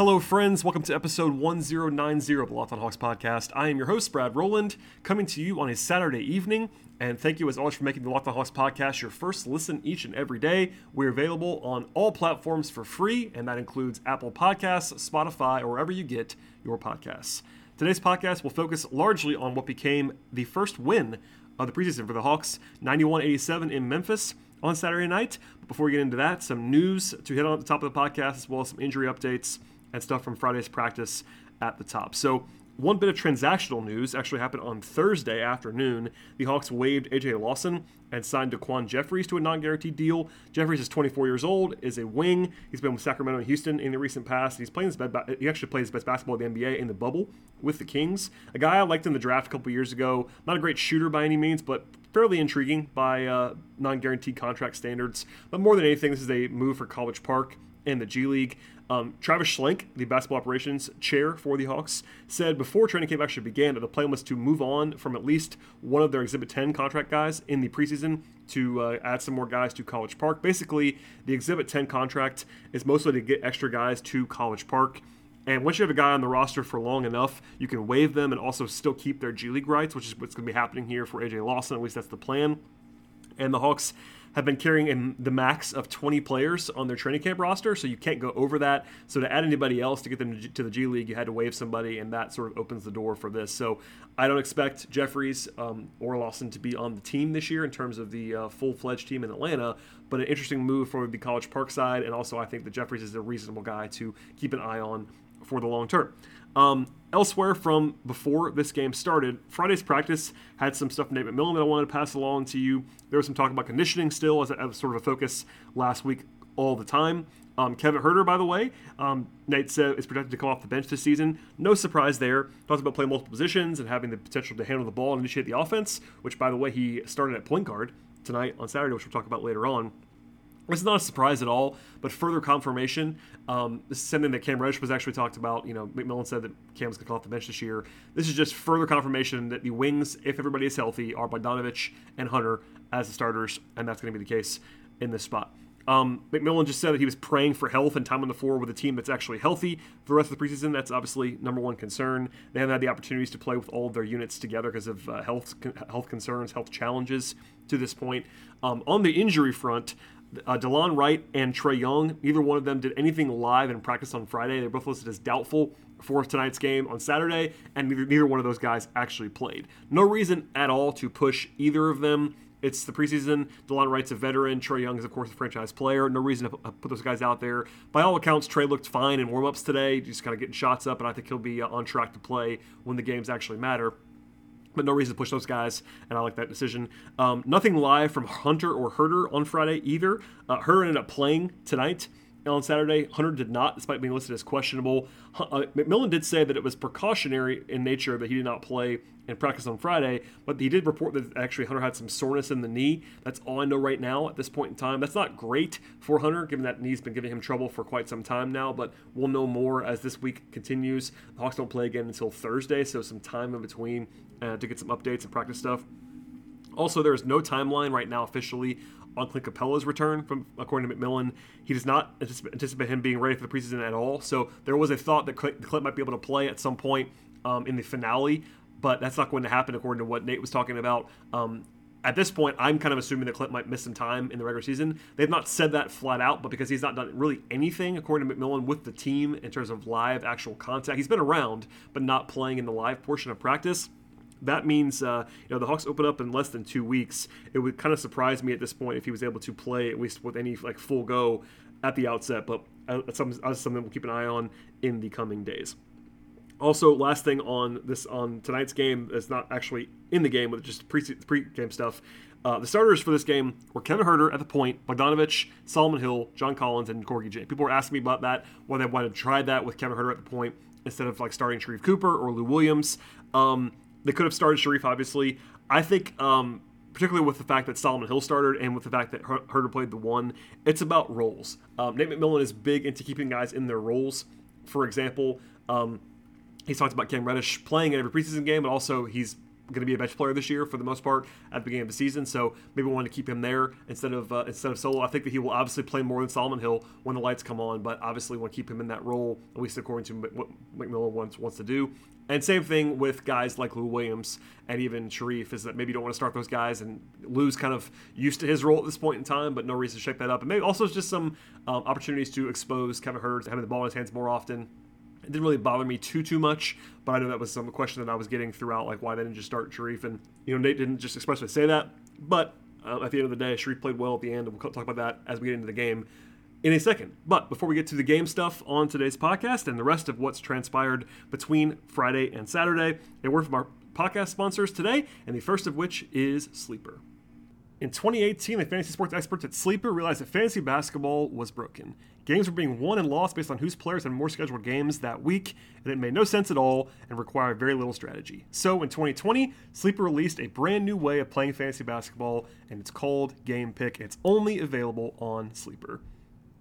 Hello, friends. Welcome to episode 1090 of the Locked On Hawks podcast. I am your host, Brad Rowland, coming to you on a Saturday evening. And thank you, as always, for making the Locked On Hawks podcast your first listen each and every day. We're available on all platforms for free, and that includes Apple Podcasts, Spotify, or wherever you get your podcasts. Today's podcast will focus largely on what became the first win of the preseason for the Hawks 91 87 in Memphis on Saturday night. But before we get into that, some news to hit on at the top of the podcast, as well as some injury updates and stuff from Friday's practice at the top. So, one bit of transactional news actually happened on Thursday afternoon. The Hawks waived AJ Lawson and signed DaQuan Jeffries to a non guaranteed deal. Jeffries is 24 years old, is a wing. He's been with Sacramento and Houston in the recent past. He's playing his best, he actually plays his best basketball in the NBA in the bubble with the Kings. A guy I liked in the draft a couple years ago. Not a great shooter by any means, but fairly intriguing by uh, non guaranteed contract standards. But more than anything, this is a move for College Park in the G League. Um, Travis Schlenk, the basketball operations chair for the Hawks, said before training camp actually began that the plan was to move on from at least one of their Exhibit 10 contract guys in the preseason to uh, add some more guys to College Park. Basically, the Exhibit 10 contract is mostly to get extra guys to College Park. And once you have a guy on the roster for long enough, you can waive them and also still keep their G League rights, which is what's going to be happening here for AJ Lawson. At least that's the plan. And the Hawks have been carrying in the max of 20 players on their training camp roster, so you can't go over that. So to add anybody else to get them to the G League, you had to waive somebody, and that sort of opens the door for this. So I don't expect Jeffries um, or Lawson to be on the team this year in terms of the uh, full-fledged team in Atlanta, but an interesting move for the College Park side, and also I think that Jeffries is a reasonable guy to keep an eye on for the long term. Um, elsewhere from before this game started, Friday's practice had some stuff from Nate McMillan that I wanted to pass along to you. There was some talk about conditioning still as, a, as sort of a focus last week all the time. Um, Kevin Huerter, by the way, um, Nate said is projected to come off the bench this season. No surprise there. Talks about playing multiple positions and having the potential to handle the ball and initiate the offense, which, by the way, he started at point guard tonight on Saturday, which we'll talk about later on. Is not a surprise at all, but further confirmation. Um, this is something that Cam Reddish was actually talked about. You know, McMillan said that Cam's going to come off the bench this year. This is just further confirmation that the wings, if everybody is healthy, are Bogdanovich and Hunter as the starters, and that's going to be the case in this spot. Um, McMillan just said that he was praying for health and time on the floor with a team that's actually healthy for the rest of the preseason. That's obviously number one concern. They haven't had the opportunities to play with all of their units together because of uh, health health concerns, health challenges to this point. Um, on the injury front, uh, Delon Wright and Trae Young, neither one of them did anything live in practice on Friday. They're both listed as doubtful for tonight's game on Saturday, and neither, neither one of those guys actually played. No reason at all to push either of them. It's the preseason. Delon Wright's a veteran. Trae Young is, of course, a franchise player. No reason to put those guys out there. By all accounts, Trae looked fine in warmups today, just kind of getting shots up, and I think he'll be uh, on track to play when the games actually matter but no reason to push those guys, and I like that decision. Um, nothing live from Hunter or Huerter on Friday either. Uh, Huerter ended up playing tonight on Saturday. Hunter did not, despite being listed as questionable. Uh, McMillan did say that it was precautionary in nature that he did not play in practice on Friday, but he did report that actually Hunter had some soreness in the knee. That's all I know right now at this point in time. That's not great for Hunter, given that knee's been giving him trouble for quite some time now, but we'll know more as this week continues. The Hawks don't play again until Thursday, so some time in between uh, to get some updates and practice stuff. Also, there is no timeline right now officially on Clint Capela's return, from according to McMillan. He does not anticipate him being ready for the preseason at all. So there was a thought that Clint, Clint might be able to play at some point um, in the finale, but that's not going to happen according to what Nate was talking about. Um, at this point, I'm kind of assuming that Clint might miss some time in the regular season. They've not said that flat out, but because he's not done really anything, according to McMillan, with the team in terms of live actual contact, he's been around, but not playing in the live portion of practice that means uh, you know the Hawks open up in less than two weeks. It would kind of surprise me at this point if he was able to play at least with any like full go at the outset. But uh, that's something, that's something we'll keep an eye on in the coming days. Also, last thing on this on tonight's game that's not actually in the game, but just pre pre-game stuff. Uh, the starters for this game were Kevin Huerter at the point, Bogdanovich, Solomon Hill, John Collins, and Gorgui Dieng People were asking me about that, why they wanted to try that with Kevin Huerter at the point instead of like starting Sharife Cooper or Lou Williams. Um, they could have started Sharife, obviously. I think um, particularly with the fact that Solomon Hill started and with the fact that Huerter played the one, it's about roles. Um, Nate McMillan is big into keeping guys in their roles. For example, um, he's talked about Cam Reddish playing in every preseason game, but also he's going to be a bench player this year for the most part at the beginning of the season. So maybe we want to keep him there instead of uh, instead of Solo. I think that he will obviously play more than Solomon Hill when the lights come on, but obviously want to keep him in that role at least according to what McMillan wants wants to do. And same thing with guys like Lou Williams and even Sharife is that maybe you don't want to start those guys and Lou's kind of used to his role at this point in time, but no reason to shake that up. And maybe also just some um, opportunities to expose Kevin Huerter having the ball in his hands more often it didn't really bother me too too much, but I know that was some question that I was getting throughout, like why they didn't just start Sharife, and you know Nate didn't just expressly say that, but uh, at the end of the day, Sharife played well at the end, and we'll talk about that as we get into the game in a second. But before we get to the game stuff on today's podcast and the rest of what's transpired between Friday and Saturday, a word from our podcast sponsors today, and the first of which is Sleeper. In 2018, the fantasy sports experts at Sleeper realized that fantasy basketball was broken. Games were being won and lost based on whose players had more scheduled games that week, and it made no sense at all and required very little strategy. So in 2020, Sleeper released a brand new way of playing fantasy basketball, and it's called Game Pick. It's only available on Sleeper.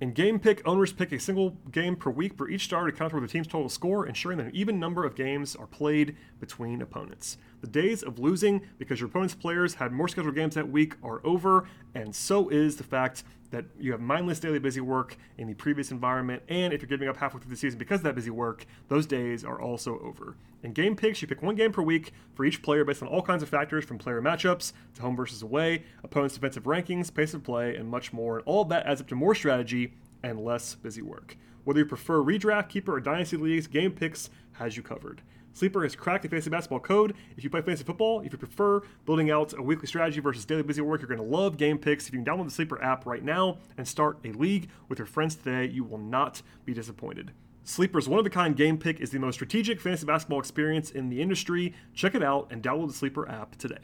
In Game Pick, owners pick a single game per week for each starter to counter the team's total score, ensuring that an even number of games are played between opponents. The days of losing because your opponent's players had more scheduled games that week are over, and so is the fact that you have mindless daily busy work in the previous environment, and if you're giving up halfway through the season because of that busy work, those days are also over. In game picks, you pick one game per week for each player based on all kinds of factors from player matchups to home versus away, opponent's defensive rankings, pace of play, and much more. And all of that adds up to more strategy and less busy work. Whether you prefer redraft, keeper, or dynasty leagues, Game Picks has you covered. Sleeper has cracked the fantasy basketball code. If you play fantasy football, if you prefer building out a weekly strategy versus daily busy work, you're going to love Game Picks. If you can download the Sleeper app right now and start a league with your friends today, you will not be disappointed. Sleeper's one of a kind game pick is the most strategic fantasy basketball experience in the industry. Check it out and download the Sleeper app today.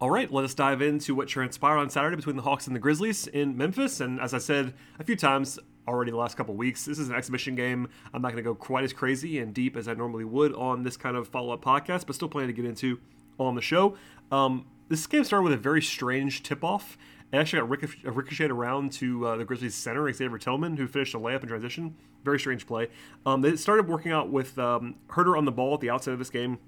All right, let us dive into what transpired on Saturday between the Hawks and the Grizzlies in Memphis. And as I said a few times already the last couple weeks, this is an exhibition game. I'm not going to go quite as crazy and deep as I normally would on this kind of follow up podcast, but still planning to get into on the show. Um, this game started with a very strange tip off. It actually got ricochet, ricocheted around to uh, the Grizzlies center, Xavier Tillman, who finished a layup in transition. Very strange play. Um, they started working out with um, Huerter on the ball at the outset of this game.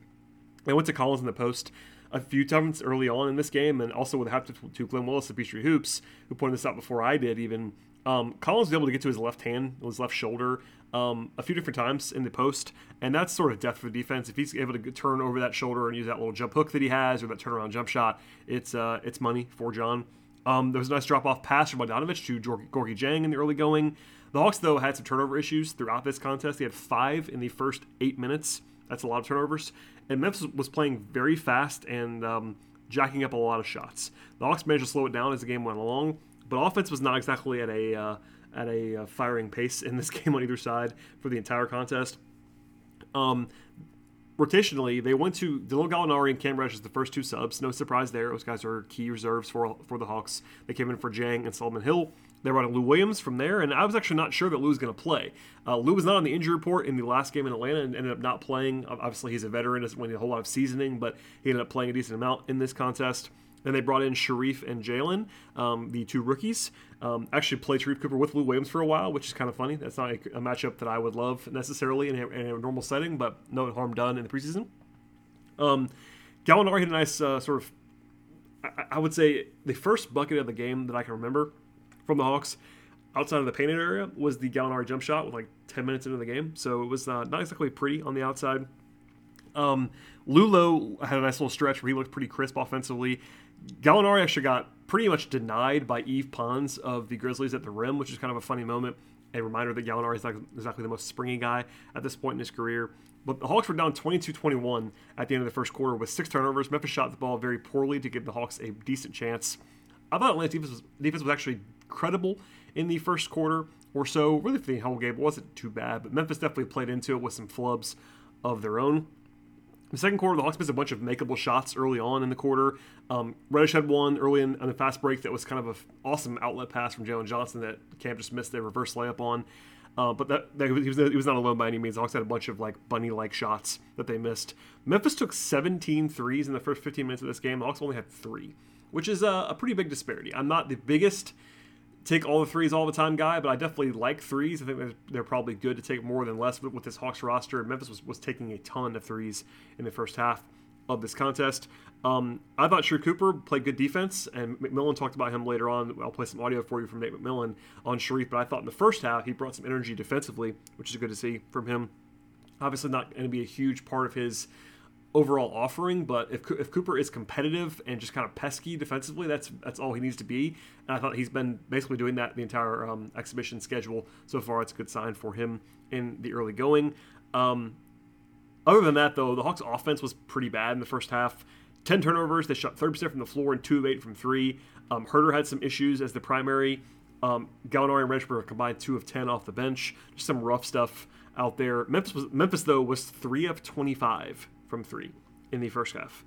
They went to Collins in the post a few times early on in this game, and also with a half to, to Glenn Willis of Peachtree Hoops, who pointed this out before I did even. Um, Collins was able to get to his left hand, his left shoulder, um, a few different times in the post, and that's sort of death for the defense. If he's able to turn over that shoulder and use that little jump hook that he has, or that turnaround jump shot, it's uh, it's money for John. Um, there was a nice drop off pass from Bogdanovich to Gorgui Dieng in the early going. The Hawks, though, had some turnover issues throughout this contest. They had five in the first eight minutes. That's a lot of turnovers and Memphis was playing very fast and um, jacking up a lot of shots. The Hawks managed to slow it down as the game went along, but offense was not exactly at a uh, at a uh, firing pace in this game on either side for the entire contest. Um, rotationally, they went to Danilo Gallinari and Cam Reddish as the first two subs. No surprise there; those guys are key reserves for for the Hawks. They came in for Dieng and Solomon Hill. They brought in Lou Williams from there, and I was actually not sure that Lou was going to play. Uh, Lou was not on the injury report in the last game in Atlanta and ended up not playing. Obviously, he's a veteran, doesn't win a whole lot of seasoning, but he ended up playing a decent amount in this contest. Then they brought in Sharife and Jalen, um, the two rookies. Um, actually played Sharife Cooper with Lou Williams for a while, which is kind of funny. That's not a, a matchup that I would love necessarily in a, in a, normal setting, but no harm done in the preseason. Um, Gallinari had a nice uh, sort of, I, I would say, the first bucket of the game that I can remember from the Hawks outside of the painted area was the Gallinari jump shot with like 10 minutes into the game. So it was uh, not exactly pretty on the outside. Um, Lulo had a nice little stretch where he looked pretty crisp offensively. Gallinari actually got pretty much denied by Yves Pons of the Grizzlies at the rim, which is kind of a funny moment. A reminder that Gallinari is not exactly the most springy guy at this point in his career. But the Hawks were down 22 21 at the end of the first quarter with six turnovers. Memphis shot the ball very poorly to give the Hawks a decent chance. I thought Atlanta's defense was, defense was actually credible in the first quarter or so. Really, for the whole game, wasn't too bad, but Memphis definitely played into it with some flubs of their own. The second quarter, the Hawks missed a bunch of makeable shots early on in the quarter. Um, Reddish had one early in, on the fast break that was kind of an awesome outlet pass from Jalen Johnson that Cam just missed the reverse layup on. Uh, but that, that, he, was, he was not alone by any means. The Hawks had a bunch of like bunny-like shots that they missed. Memphis took 17 threes in the first 15 minutes of this game. The Hawks only had three, which is a, a pretty big disparity. I'm not the biggest take all the threes all the time guy, but I definitely like threes. I think they're, probably good to take more than less. But with this Hawks roster, Memphis was, was taking a ton of threes in the first half of this contest. Um, I thought Sharife Cooper played good defense, and McMillan talked about him later on. I'll play some audio for you from Nate McMillan on Sharife, but I thought in the first half he brought some energy defensively, which is good to see from him. Obviously, not going to be a huge part of his overall offering, but if, if Cooper is competitive and just kind of pesky defensively, that's that's all he needs to be. And I thought he's been basically doing that the entire um, exhibition schedule so far. It's a good sign for him in the early going. Um, other than that, though, the Hawks' offense was pretty bad in the first half. 10 turnovers. They shot 30% from the floor and 2 of 8 from 3. Um, Huerter had some issues as the primary. Um, Gallinari and Regensburg combined 2 of 10 off the bench. Just some rough stuff out there. Memphis, was, Memphis though, was 3 of 25 from 3 in the first half.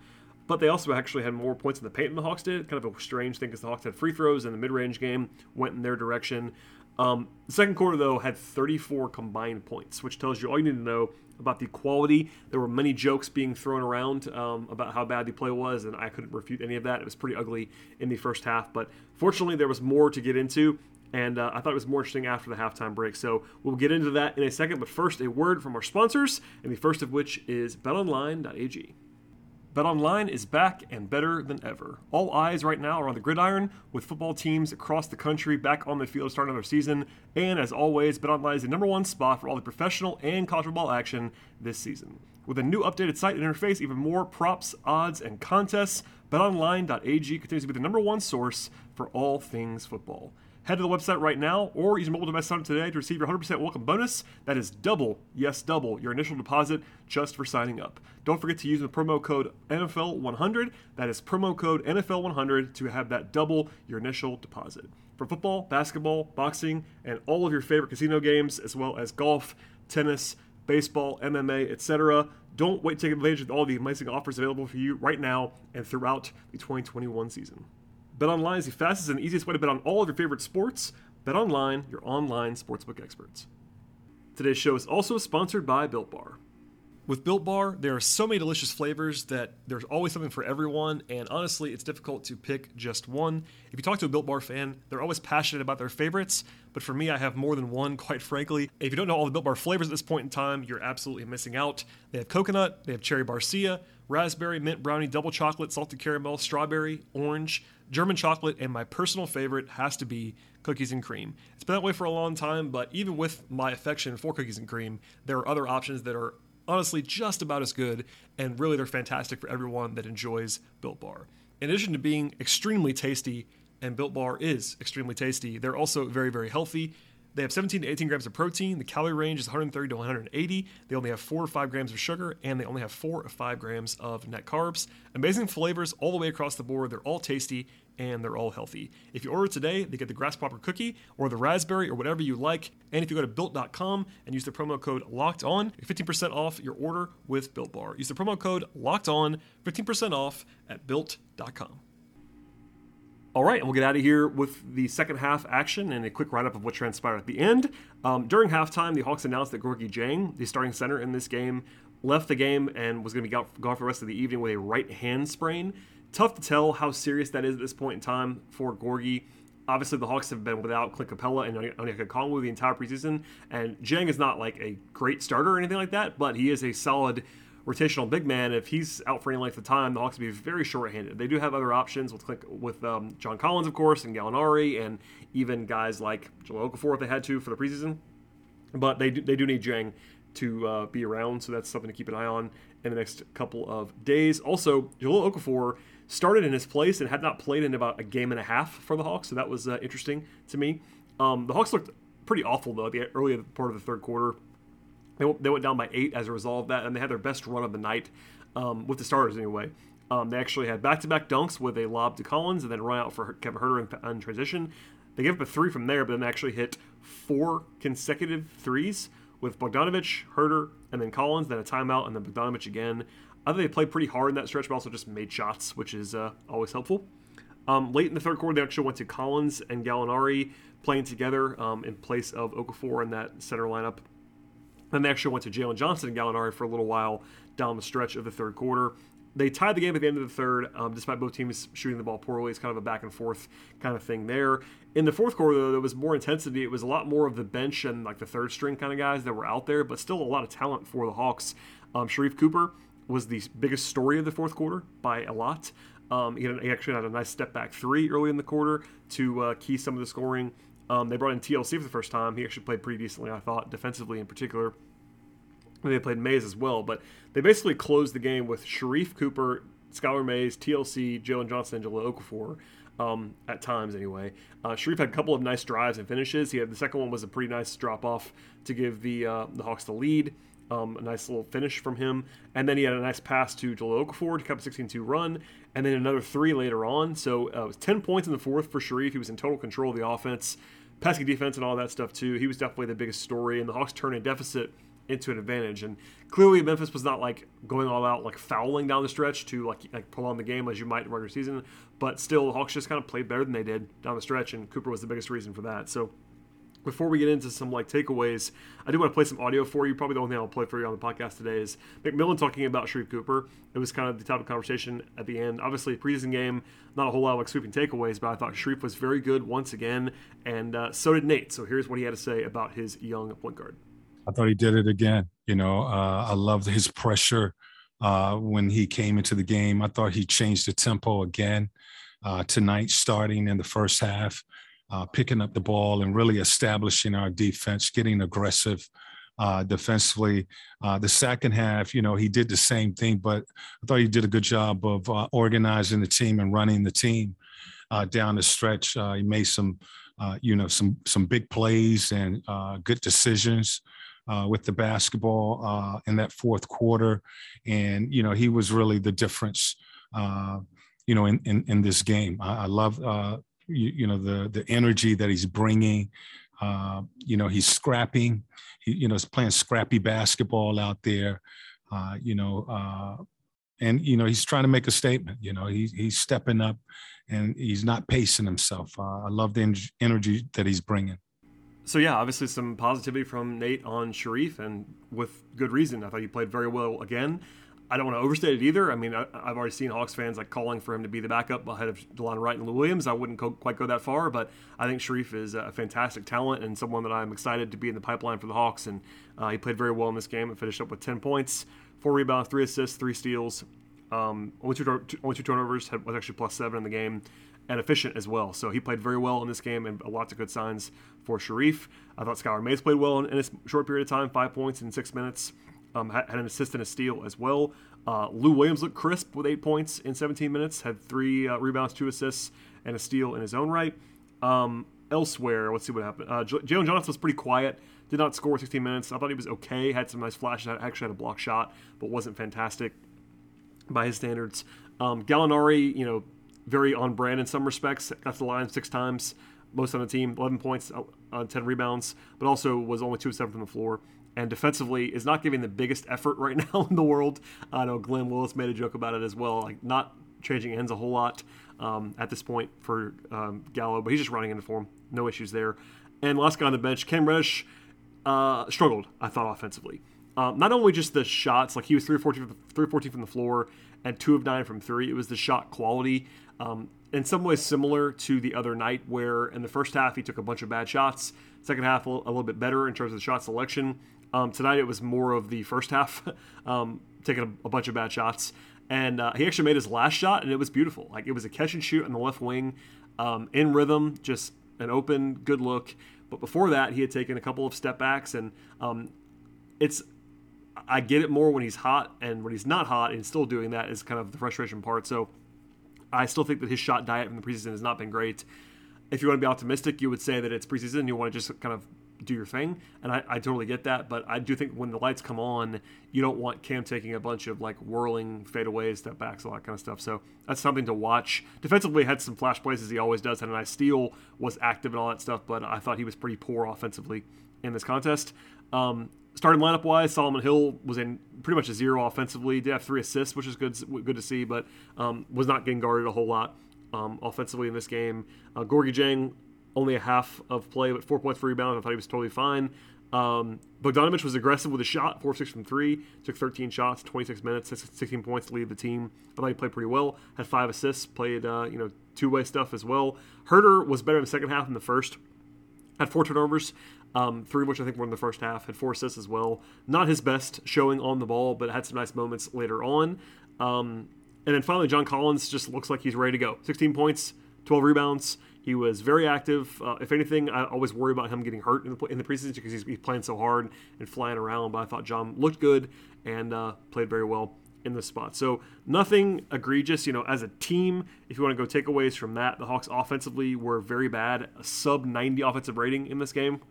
But they also actually had more points in the paint than the Hawks did. Kind of a strange thing because the Hawks had free throws and the mid range game went in their direction. Um, the second quarter, though, had 34 combined points, which tells you all you need to know about the quality. There were many jokes being thrown around um, about how bad the play was, and I couldn't refute any of that. It was pretty ugly in the first half, but fortunately, there was more to get into. And uh, I thought it was more interesting after the halftime break. So we'll get into that in a second. But first, a word from our sponsors, and the first of which is betonline.ag. BetOnline is back and better than ever. All eyes right now are on the gridiron, with football teams across the country back on the field to start another season. And as always, BetOnline is the number one spot for all the professional and college football action this season. With a new updated site and interface, even more props, odds, and contests, BetOnline.ag continues to be the number one source for all things football. Head to the website right now or use mobile device sign up today to receive your 100% welcome bonus. That is double, yes, double, your initial deposit just for signing up. Don't forget to use the promo code NFL100. That is promo code NFL100 to have that double your initial deposit. For football, basketball, boxing, and all of your favorite casino games, as well as golf, tennis, baseball, MMA, etc. Don't wait to take advantage of all the amazing offers available for you right now and throughout the 2021 season. BetOnline is the fastest and easiest way to bet on all of your favorite sports. BetOnline, your online sportsbook experts. Today's show is also sponsored by Built Bar. With Built Bar, there are so many delicious flavors that there's always something for everyone, and honestly, it's difficult to pick just one. If you talk to a Built Bar fan, they're always passionate about their favorites, but for me, I have more than one, quite frankly. If you don't know all the Built Bar flavors at this point in time, you're absolutely missing out. They have coconut, they have cherry barcia, raspberry, mint brownie, double chocolate, salted caramel, strawberry, orange, German chocolate, and my personal favorite has to be cookies and cream. It's been that way for a long time, but even with my affection for cookies and cream, there are other options that are honestly just about as good, and really they're fantastic for everyone that enjoys Built Bar. In addition to being extremely tasty, and Built Bar is extremely tasty, they're also very, very healthy. They have 17 to 18 grams of protein. The calorie range is 130 to 180. They only have 4 or 5 grams of sugar, and they only have 4 or 5 grams of net carbs. Amazing flavors all the way across the board. They're all tasty, and they're all healthy. If you order today, they get the grasshopper cookie or the raspberry or whatever you like. And if you go to built.com and use the promo code locked on, 15% off your order with Built Bar. Use the promo code locked on, 15% off at built.com. All right, and we'll get out of here with the second half action and a quick write up of what transpired at the end. Um, during halftime, the Hawks announced that Gorgui Dieng, the starting center in this game, left the game and was going to be gone for the rest of the evening with a right hand sprain. Tough to tell how serious that is at this point in time for Gorgui. Obviously, the Hawks have been without Clint Capela and Onyeka Okongwu the entire preseason, and Dieng is not like a great starter or anything like that, but he is a solid rotational big man, if he's out for any length of time, the Hawks will be very short-handed. They do have other options with with um, John Collins, of course, and Gallinari, and even guys like Jahlil Okafor if they had to for the preseason. But they do, they do need Dieng to uh, be around, so that's something to keep an eye on in the next couple of days. Also, Jahlil Okafor started in his place and had not played in about a game and a half for the Hawks, so that was uh, interesting to me. Um, the Hawks looked pretty awful though at the early part of the third quarter. They, they went down by eight as a result of that, and they had their best run of the night um, with the starters anyway. Um, they actually had back-to-back dunks with a lob to Collins and then run out for Kevin Huerter in, in transition. They gave up a three from there, but then actually hit four consecutive threes with Bogdanovich, Huerter, and then Collins, then a timeout, and then Bogdanovich again. I think they played pretty hard in that stretch, but also just made shots, which is uh, always helpful. Um, late in the third quarter, they actually went to Collins and Gallinari playing together um, in place of Okafor in that center lineup. Then they actually went to Jalen Johnson and Gallinari for a little while down the stretch of the third quarter. They tied the game at the end of the third, um, despite both teams shooting the ball poorly. It's kind of a back and forth kind of thing there. In the fourth quarter, though, there was more intensity. It was a lot more of the bench and like the third string kind of guys that were out there, but still a lot of talent for the Hawks. Um, Sharife Cooper was the biggest story of the fourth quarter by a lot. Um, he, he, actually had a nice step back three early in the quarter to uh, key some of the scoring. Um, they brought in TLC for the first time. He actually played pretty decently, I thought, defensively in particular. They played Mays as well, but they basically closed the game with Sharife Cooper, Skylar Mays, TLC, Jalen Johnson, and Jahlil Okafor. Um, at times, anyway. Uh, Sharife had a couple of nice drives and finishes. He had the second one was a pretty nice drop off to give the uh, the Hawks the lead. Um, a nice little finish from him, and then he had a nice pass to Jahlil Okafor to cut a 16-2 run, and then another three later on. So uh, it was 10 points in the fourth for Sharife. He was in total control of the offense, passing defense, and all that stuff too. He was definitely the biggest story, and the Hawks turned a deficit into an advantage. And clearly, Memphis was not like going all out, like fouling down the stretch to like like prolong the game as you might in regular season. But still, the Hawks just kind of played better than they did down the stretch, and Cooper was the biggest reason for that. So. Before we get into some like takeaways, I do want to play some audio for you. Probably the only thing I'll play for you on the podcast today is McMillan talking about Sharife Cooper. It was kind of the type of conversation at the end. Obviously, preseason game, not a whole lot of like sweeping takeaways, but I thought Shreve was very good once again, and uh, so did Nate. So here's what he had to say about his young point guard. I thought he did it again. You know, uh, I loved his pressure uh, when he came into the game. I thought he changed the tempo again uh, tonight, starting in the first half, uh, picking up the ball and really establishing our defense, getting aggressive. Uh, defensively, uh, the second half, you know, he did the same thing, but I thought he did a good job of organizing the team and running the team down the stretch. he made some, you know, some some big plays and good decisions uh, with the basketball uh, in that fourth quarter, and you know he was really the difference, uh, you know, in, in, in this game. I, I love uh, you, you, know the the energy that he's bringing. Uh, you know, he's scrapping. He, you know, he's playing scrappy basketball out there. Uh, you know, and you know he's trying to make a statement. You know, he's he's stepping up, and he's not pacing himself. I love the energy that he's bringing so yeah, obviously some positivity from Nate on Sharife, and with good reason. I thought he played very well again. I don't want to overstate it either. I mean, I, have already seen Hawks fans like calling for him to be the backup ahead of Delon Wright and Lou Williams. I wouldn't co- quite go that far, but I think Sharife is a fantastic talent and someone that I'm excited to be in the pipeline for the Hawks. And uh, he played very well in this game and finished up with 10 points, four rebounds, three assists, three steals. Um, only two, only two turnovers. Had, was actually plus seven in the game and efficient as well. So he played very well in this game and lots of good signs for Sharife. I thought Skylar Mays played well in, in a short period of time, five points in six minutes. Um, had, had, an assist and a steal as well. Uh, Lou Williams looked crisp with eight points in 17 minutes, had three uh, rebounds, two assists, and a steal in his own right. Um, elsewhere, let's see what happened. Uh, J- Jalen Johnson was pretty quiet, did not score 16 minutes. I thought he was okay, had some nice flashes, actually had a block shot, but wasn't fantastic by his standards. Um, Gallinari, you know, very on brand in some respects. Got to the line six times, most on the team, 11 points on uh, 10 rebounds, but also was only 2 7 from the floor. And defensively is not giving the biggest effort right now in the world. I know Glenn Willis made a joke about it as well, like not changing ends a whole lot um, at this point for um, Gallo, but he's just running into form. No issues there. And last guy on the bench, Cam Reddish, uh, struggled, I thought, offensively. Um, not only just the shots, like he was 3 14, 3 14 from the floor and 2 of 9 from 3, it was the shot quality um, in some ways, similar to the other night, where in the first half he took a bunch of bad shots. Second half a little bit better in terms of the shot selection. Um, tonight it was more of the first half, um, taking a, a, bunch of bad shots, and uh, he actually made his last shot, and it was beautiful. Like it was a catch and shoot on the left wing, um, in rhythm, just an open, good look. But before that, he had taken a couple of step backs, and um, it's I get it more when he's hot, and when he's not hot, and still doing that is kind of the frustration part. So I still think that his shot diet from the preseason has not been great. If you want to be optimistic, you would say that it's preseason. You want to just kind of do your thing, and I, I totally get that. But I do think when the lights come on, you don't want Cam taking a bunch of like whirling fadeaways, step backs, all that kind of stuff. So that's something to watch. Defensively, had some flash plays as he always does. Had a nice steal, was active and all that stuff. But I thought he was pretty poor offensively in this contest. Um, starting lineup wise, Solomon Hill was in pretty much a zero offensively. Did have three assists, which is good good to see, but um, was not getting guarded a whole lot um, offensively in this game. Uh, Gorgui Dieng only a half of play, but four points for rebound. I thought he was totally fine. Um, Bogdanovich was aggressive with a shot, 4 6 from 3, took 13 shots, 26 minutes, 16 points to lead the team. I thought he played pretty well, had five assists, played uh, you know two way stuff as well. Huerter was better in the second half than the first, had four turnovers, um, three of which I think were in the first half, had four assists as well. Not his best showing on the ball, but had some nice moments later on. Um, and then finally, John Collins just looks like he's ready to go. 16 points, 12 rebounds. He was very active. Uh, if anything, I always worry about him getting hurt in the, in the preseason because he's, he's, playing so hard and flying around. But I thought John looked good and uh, played very well in this spot. So nothing egregious, you know, as a team. If you want to go takeaways from that, the Hawks offensively were very bad, a sub 90 offensive rating in this game,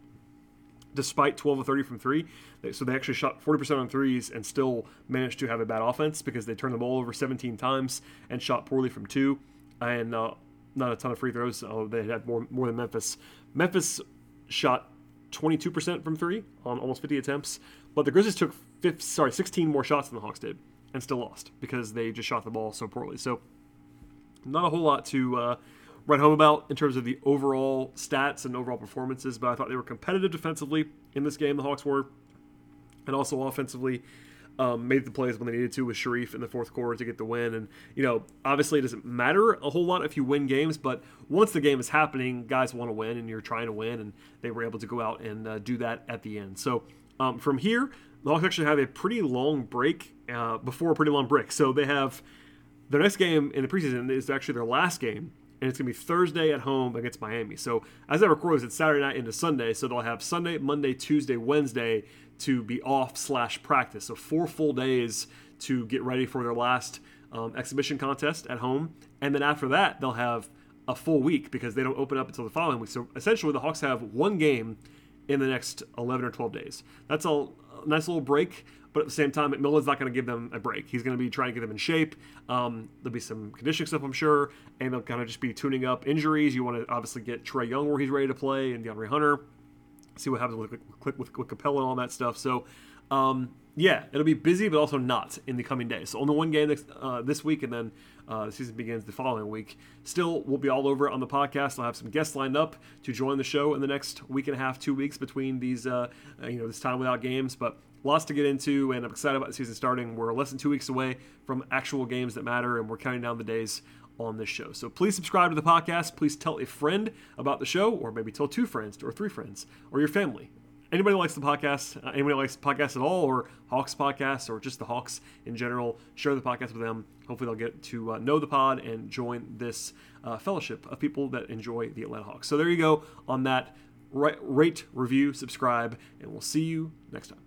despite 12 of 30 from three. So they actually shot 40% on threes and still managed to have a bad offense because they turned the ball over 17 times and shot poorly from two. And uh, not a ton of free throws. They had more more than Memphis. Memphis shot 22% from three on almost 50 attempts, but the Grizzlies took 50, sorry 16 more shots than the Hawks did and still lost because they just shot the ball so poorly. So not a whole lot to uh, write home about in terms of the overall stats and overall performances, but I thought they were competitive defensively in this game. The Hawks were, and also offensively um, made the plays when they needed to with Sharife in the fourth quarter to get the win. And, you know, obviously it doesn't matter a whole lot if you win games, but once the game is happening, guys want to win and you're trying to win. And they were able to go out and uh, do that at the end. So um, from here, the Hawks actually have a pretty long break uh, before a pretty long break. So they have their next game in the preseason is actually their last game and it's going to be Thursday at home against Miami. So as I record this, it's Saturday night into Sunday, so they'll have Sunday, Monday, Tuesday, Wednesday to be off slash practice. So four full days to get ready for their last um, exhibition contest at home, and then after that they'll have a full week because they don't open up until the following week. So essentially, the Hawks have one game in the next 11 or 12 days. That's a nice little break, but at the same time, McMillan's not going to give them a break. He's going to be trying to get them in shape. Um, there'll be some conditioning stuff, I'm sure, and they'll kind of just be tuning up injuries. You want to obviously get Trey Young where he's ready to play and DeAndre Hunter see what happens with with, with, Capela and all that stuff. So, um, yeah, it'll be busy, but also not in the coming days. So only one game next, uh, this week, and then uh, the season begins the following week. Still, we'll be all over on the podcast. I'll have some guests lined up to join the show in the next week and a half, two weeks between these, uh, uh you know, this time without games. But lots to get into, and I'm excited about the season starting. We're less than two weeks away from actual games that matter, and we're counting down the days on this show. So please subscribe to the podcast. Please tell a friend about the show, or maybe tell two friends or three friends or your family. Anybody likes the podcast, uh, anybody likes the podcast at all, or Hawks podcast, or just the Hawks in general, share the podcast with them. Hopefully, they'll get to uh, know the pod and join this uh, fellowship of people that enjoy the Atlanta Hawks. So there you go on that. Rate, review, subscribe, and we'll see you next time.